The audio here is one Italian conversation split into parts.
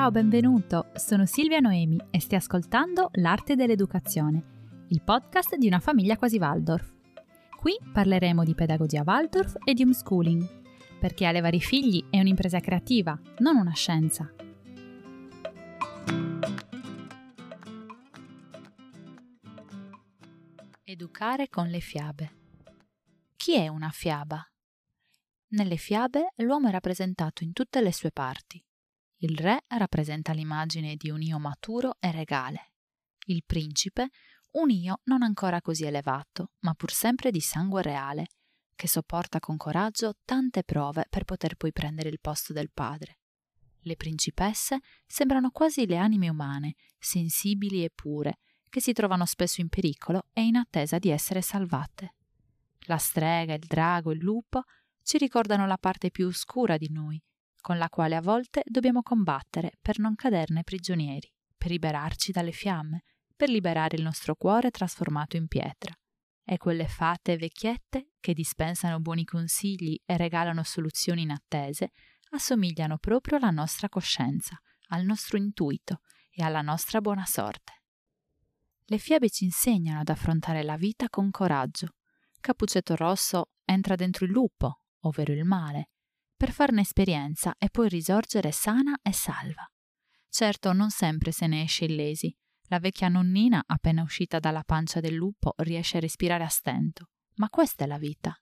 Ciao, benvenuto! Sono Silvia Noemi e stai ascoltando L'arte dell'educazione, il podcast di una famiglia quasi Waldorf. Qui parleremo di pedagogia Waldorf e di homeschooling, perché allevare i figli è un'impresa creativa, non una scienza. Educare con le fiabe. Chi è una fiaba? Nelle fiabe l'uomo è rappresentato in tutte le sue parti il re rappresenta l'immagine di un io maturo e regale. Il principe, un io non ancora così elevato, ma pur sempre di sangue reale, che sopporta con coraggio tante prove per poter poi prendere il posto del padre. Le principesse sembrano quasi le anime umane, sensibili e pure, che si trovano spesso in pericolo e in attesa di essere salvate. La strega, il drago, il lupo ci ricordano la parte più oscura di noi, con la quale a volte dobbiamo combattere per non caderne prigionieri, per liberarci dalle fiamme, per liberare il nostro cuore trasformato in pietra. E quelle fate vecchiette che dispensano buoni consigli e regalano soluzioni inattese assomigliano proprio alla nostra coscienza, al nostro intuito e alla nostra buona sorte. Le fiabe ci insegnano ad affrontare la vita con coraggio. Cappuccetto Rosso entra dentro il lupo, ovvero il male, per farne esperienza e poi risorgere sana e salva. Certo, non sempre se ne esce illesi. La vecchia nonnina, appena uscita dalla pancia del lupo, riesce a respirare a stento. Ma questa è la vita.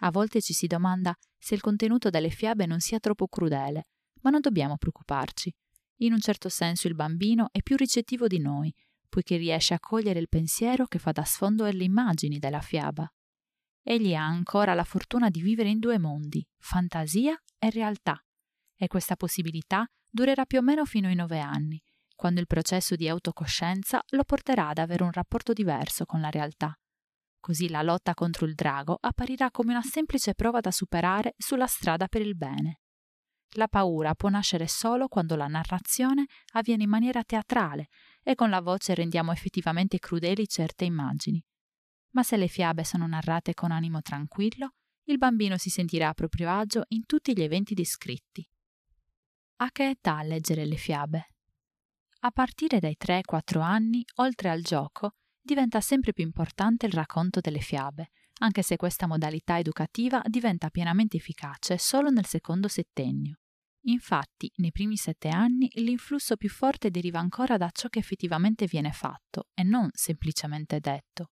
A volte ci si domanda se il contenuto delle fiabe non sia troppo crudele, ma non dobbiamo preoccuparci. In un certo senso il bambino è più ricettivo di noi, poiché riesce a cogliere il pensiero che fa da sfondo alle immagini della fiaba egli ha ancora la fortuna di vivere in due mondi, fantasia e realtà, e questa possibilità durerà più o meno fino ai nove anni, quando il processo di autocoscienza lo porterà ad avere un rapporto diverso con la realtà. Così la lotta contro il drago apparirà come una semplice prova da superare sulla strada per il bene. La paura può nascere solo quando la narrazione avviene in maniera teatrale e con la voce rendiamo effettivamente crudeli certe immagini ma se le fiabe sono narrate con animo tranquillo, il bambino si sentirà a proprio agio in tutti gli eventi descritti. A che età leggere le fiabe? A partire dai 3-4 anni, oltre al gioco, diventa sempre più importante il racconto delle fiabe, anche se questa modalità educativa diventa pienamente efficace solo nel secondo settennio. Infatti, nei primi sette anni l'influsso più forte deriva ancora da ciò che effettivamente viene fatto e non semplicemente detto.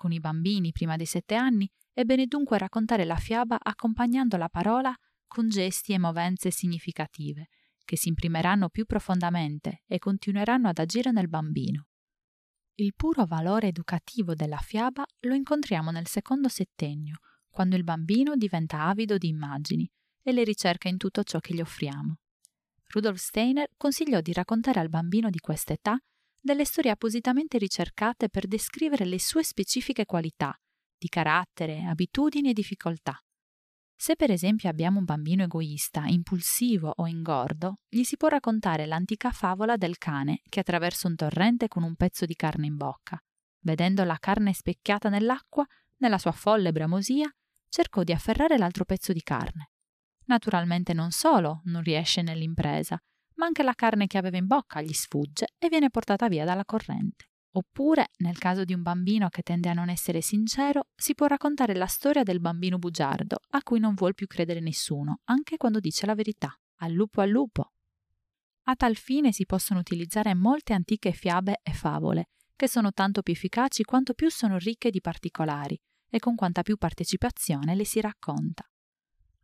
Con i bambini prima dei sette anni è bene dunque raccontare la fiaba accompagnando la parola con gesti e movenze significative, che si imprimeranno più profondamente e continueranno ad agire nel bambino. Il puro valore educativo della fiaba lo incontriamo nel secondo settennio, quando il bambino diventa avido di immagini e le ricerca in tutto ciò che gli offriamo. Rudolf Steiner consigliò di raccontare al bambino di questa età delle storie appositamente ricercate per descrivere le sue specifiche qualità di carattere, abitudini e difficoltà. Se per esempio abbiamo un bambino egoista, impulsivo o ingordo, gli si può raccontare l'antica favola del cane che attraversa un torrente con un pezzo di carne in bocca. Vedendo la carne specchiata nell'acqua, nella sua folle bramosia, cercò di afferrare l'altro pezzo di carne. Naturalmente non solo non riesce nell'impresa, ma anche la carne che aveva in bocca gli sfugge e viene portata via dalla corrente. Oppure, nel caso di un bambino che tende a non essere sincero, si può raccontare la storia del bambino bugiardo, a cui non vuol più credere nessuno, anche quando dice la verità. Al lupo al lupo. A tal fine si possono utilizzare molte antiche fiabe e favole, che sono tanto più efficaci quanto più sono ricche di particolari e con quanta più partecipazione le si racconta.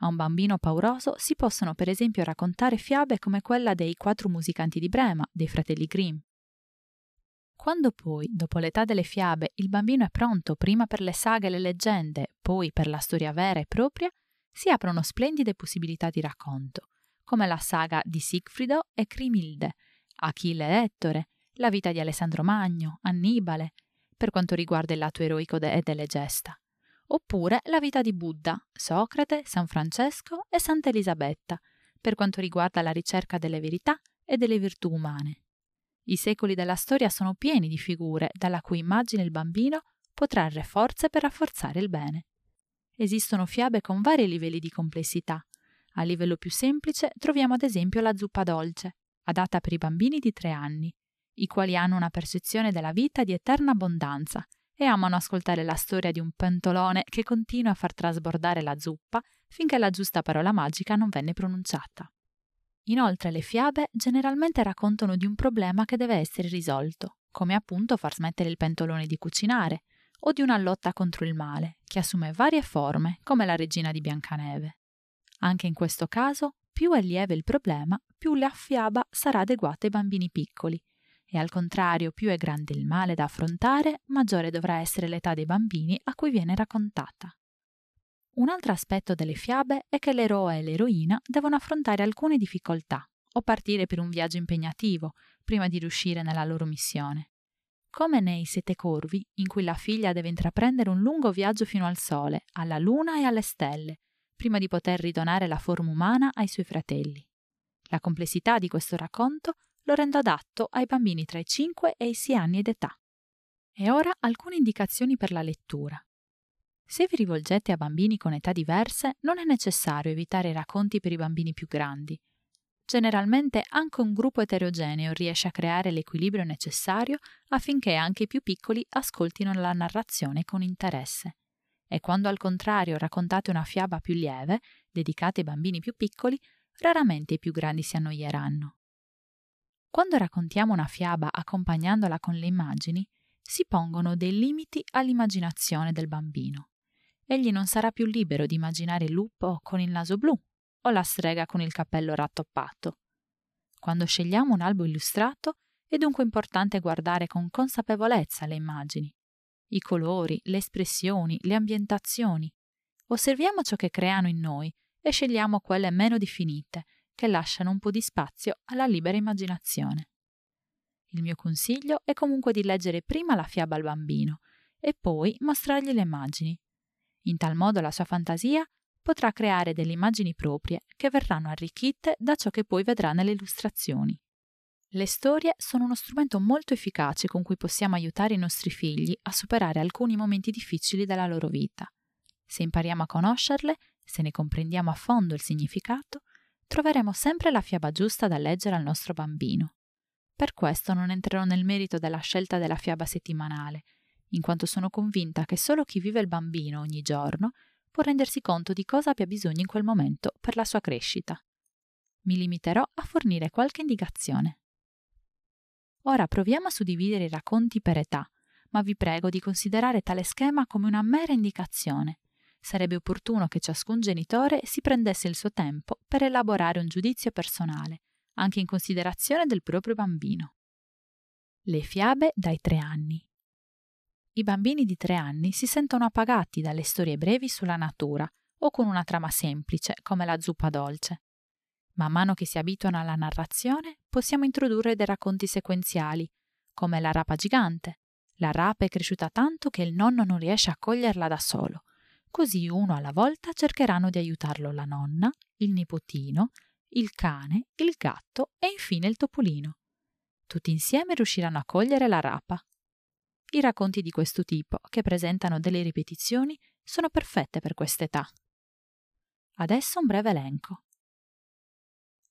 A un bambino pauroso si possono per esempio raccontare fiabe come quella dei quattro musicanti di Brema, dei fratelli Grimm. Quando poi, dopo l'età delle fiabe, il bambino è pronto prima per le saghe e le leggende, poi per la storia vera e propria, si aprono splendide possibilità di racconto, come la saga di Sigfrido e Crimilde, Achille e Ettore, la vita di Alessandro Magno, Annibale, per quanto riguarda il lato eroico de- e delle gesta oppure la vita di Buddha, Socrate, San Francesco e Santa Elisabetta, per quanto riguarda la ricerca delle verità e delle virtù umane. I secoli della storia sono pieni di figure dalla cui immagine il bambino può trarre forze per rafforzare il bene. Esistono fiabe con vari livelli di complessità. A livello più semplice troviamo ad esempio la zuppa dolce. adatta per i bambini di tre anni, i quali hanno una percezione della vita di eterna abbondanza e amano ascoltare la storia di un pentolone che continua a far trasbordare la zuppa finché la giusta parola magica non venne pronunciata. Inoltre le fiabe generalmente raccontano di un problema che deve essere risolto, come appunto far smettere il pentolone di cucinare, o di una lotta contro il male, che assume varie forme, come la regina di Biancaneve. Anche in questo caso, più è lieve il problema, più la fiaba sarà adeguata ai bambini piccoli, e al contrario, più è grande il male da affrontare, maggiore dovrà essere l'età dei bambini a cui viene raccontata. Un altro aspetto delle fiabe è che l'eroe e l'eroina devono affrontare alcune difficoltà o partire per un viaggio impegnativo prima di riuscire nella loro missione. Come nei Sette Corvi, in cui la figlia deve intraprendere un lungo viaggio fino al Sole, alla Luna e alle stelle, prima di poter ridonare la forma umana ai suoi fratelli. La complessità di questo racconto lo rende adatto ai bambini tra i 5 e i 6 anni d'età. E ora alcune indicazioni per la lettura. Se vi rivolgete a bambini con età diverse, non è necessario evitare i racconti per i bambini più grandi. Generalmente anche un gruppo eterogeneo riesce a creare l'equilibrio necessario affinché anche i più piccoli ascoltino la narrazione con interesse. E quando al contrario raccontate una fiaba più lieve, dedicata ai bambini più piccoli, raramente i più grandi si annoieranno. Quando raccontiamo una fiaba accompagnandola con le immagini, si pongono dei limiti all'immaginazione del bambino egli non sarà più libero di immaginare il lupo con il naso blu o la strega con il cappello rattoppato. Quando scegliamo un albo illustrato è dunque importante guardare con consapevolezza le immagini, i colori, le espressioni, le ambientazioni. Osserviamo ciò che creano in noi e scegliamo quelle meno definite, che lasciano un po' di spazio alla libera immaginazione. Il mio consiglio è comunque di leggere prima la fiaba al bambino e poi mostrargli le immagini, in tal modo la sua fantasia potrà creare delle immagini proprie che verranno arricchite da ciò che poi vedrà nelle illustrazioni. Le storie sono uno strumento molto efficace con cui possiamo aiutare i nostri figli a superare alcuni momenti difficili della loro vita. Se impariamo a conoscerle, se ne comprendiamo a fondo il significato, troveremo sempre la fiaba giusta da leggere al nostro bambino. Per questo non entrerò nel merito della scelta della fiaba settimanale, in quanto sono convinta che solo chi vive il bambino ogni giorno può rendersi conto di cosa abbia bisogno in quel momento per la sua crescita. Mi limiterò a fornire qualche indicazione. Ora proviamo a suddividere i racconti per età, ma vi prego di considerare tale schema come una mera indicazione. Sarebbe opportuno che ciascun genitore si prendesse il suo tempo per elaborare un giudizio personale, anche in considerazione del proprio bambino. Le fiabe dai tre anni i bambini di tre anni si sentono appagati dalle storie brevi sulla natura o con una trama semplice, come la zuppa dolce. Man mano che si abituano alla narrazione, possiamo introdurre dei racconti sequenziali, come la rapa gigante. La rapa è cresciuta tanto che il nonno non riesce a coglierla da solo. Così uno alla volta cercheranno di aiutarlo la nonna, il nipotino, il cane, il gatto e infine il topolino. Tutti insieme riusciranno a cogliere la rapa, i racconti di questo tipo, che presentano delle ripetizioni, sono perfette per quest'età. Adesso un breve elenco.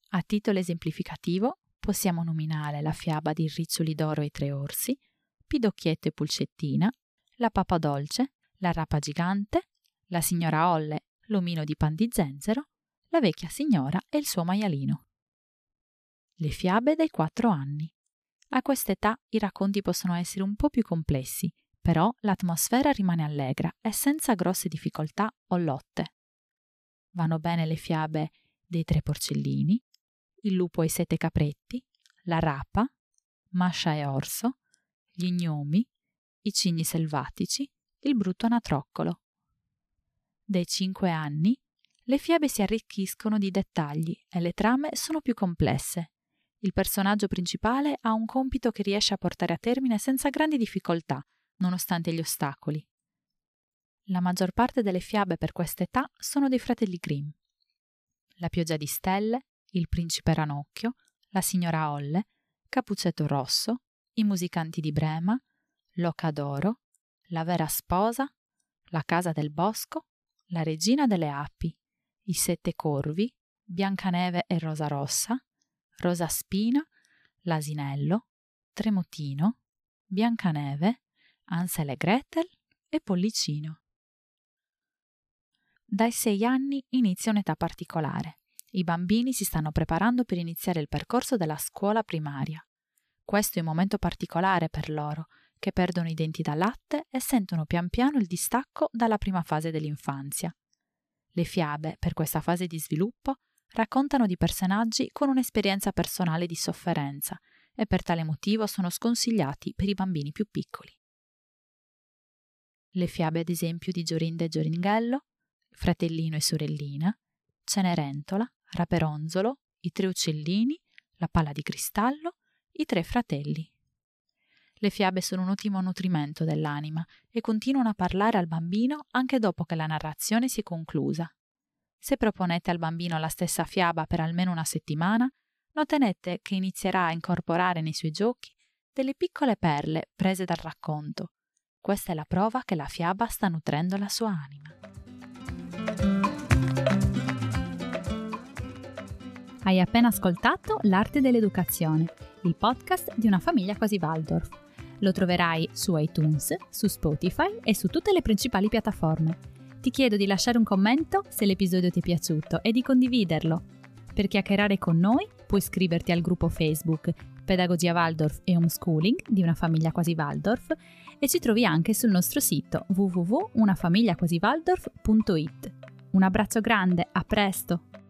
A titolo esemplificativo possiamo nominare la fiaba di Riccioli d'oro e tre orsi, Pidocchietto e Pulcettina, la papa dolce, la rapa gigante, la signora Olle, l'omino di pan di zenzero, la vecchia signora e il suo maialino. Le fiabe dai quattro anni. A quest'età i racconti possono essere un po' più complessi, però l'atmosfera rimane allegra e senza grosse difficoltà o lotte. Vanno bene le fiabe dei tre porcellini, il lupo e i sette capretti, la rapa, Mascia e Orso, gli gnomi, i cigni selvatici, il brutto anatroccolo. Dai cinque anni le fiabe si arricchiscono di dettagli e le trame sono più complesse il personaggio principale ha un compito che riesce a portare a termine senza grandi difficoltà, nonostante gli ostacoli. La maggior parte delle fiabe per quest'età sono dei fratelli Grimm. La pioggia di stelle, il principe Ranocchio, la signora Olle, Capuccetto Rosso, i musicanti di Brema, l'Oca d'Oro, la vera sposa, la casa del bosco, la regina delle api, i sette corvi, Biancaneve e Rosa Rossa, Rosa Spina, L'asinello, Tremotino, Biancaneve, Ansel e Gretel e Pollicino. Dai sei anni inizia un'età particolare. I bambini si stanno preparando per iniziare il percorso della scuola primaria. Questo è un momento particolare per loro, che perdono i denti dal latte e sentono pian piano il distacco dalla prima fase dell'infanzia. Le fiabe, per questa fase di sviluppo, raccontano di personaggi con un'esperienza personale di sofferenza e per tale motivo sono sconsigliati per i bambini più piccoli. Le fiabe ad esempio di Giorinda e Gioringhello, Fratellino e sorellina, Cenerentola, Raperonzolo, I tre uccellini, La palla di cristallo, I tre fratelli. Le fiabe sono un ottimo nutrimento dell'anima e continuano a parlare al bambino anche dopo che la narrazione si è conclusa. Se proponete al bambino la stessa fiaba per almeno una settimana, noterete che inizierà a incorporare nei suoi giochi delle piccole perle prese dal racconto. Questa è la prova che la fiaba sta nutrendo la sua anima. Hai appena ascoltato L'arte dell'educazione, il podcast di una famiglia quasi Waldorf. Lo troverai su iTunes, su Spotify e su tutte le principali piattaforme. Ti chiedo di lasciare un commento se l'episodio ti è piaciuto e di condividerlo. Per chiacchierare con noi puoi iscriverti al gruppo Facebook Pedagogia Waldorf e Homeschooling di una famiglia quasi Waldorf e ci trovi anche sul nostro sito www.unafamigliaquasiwaldorf.it. Un abbraccio grande, a presto!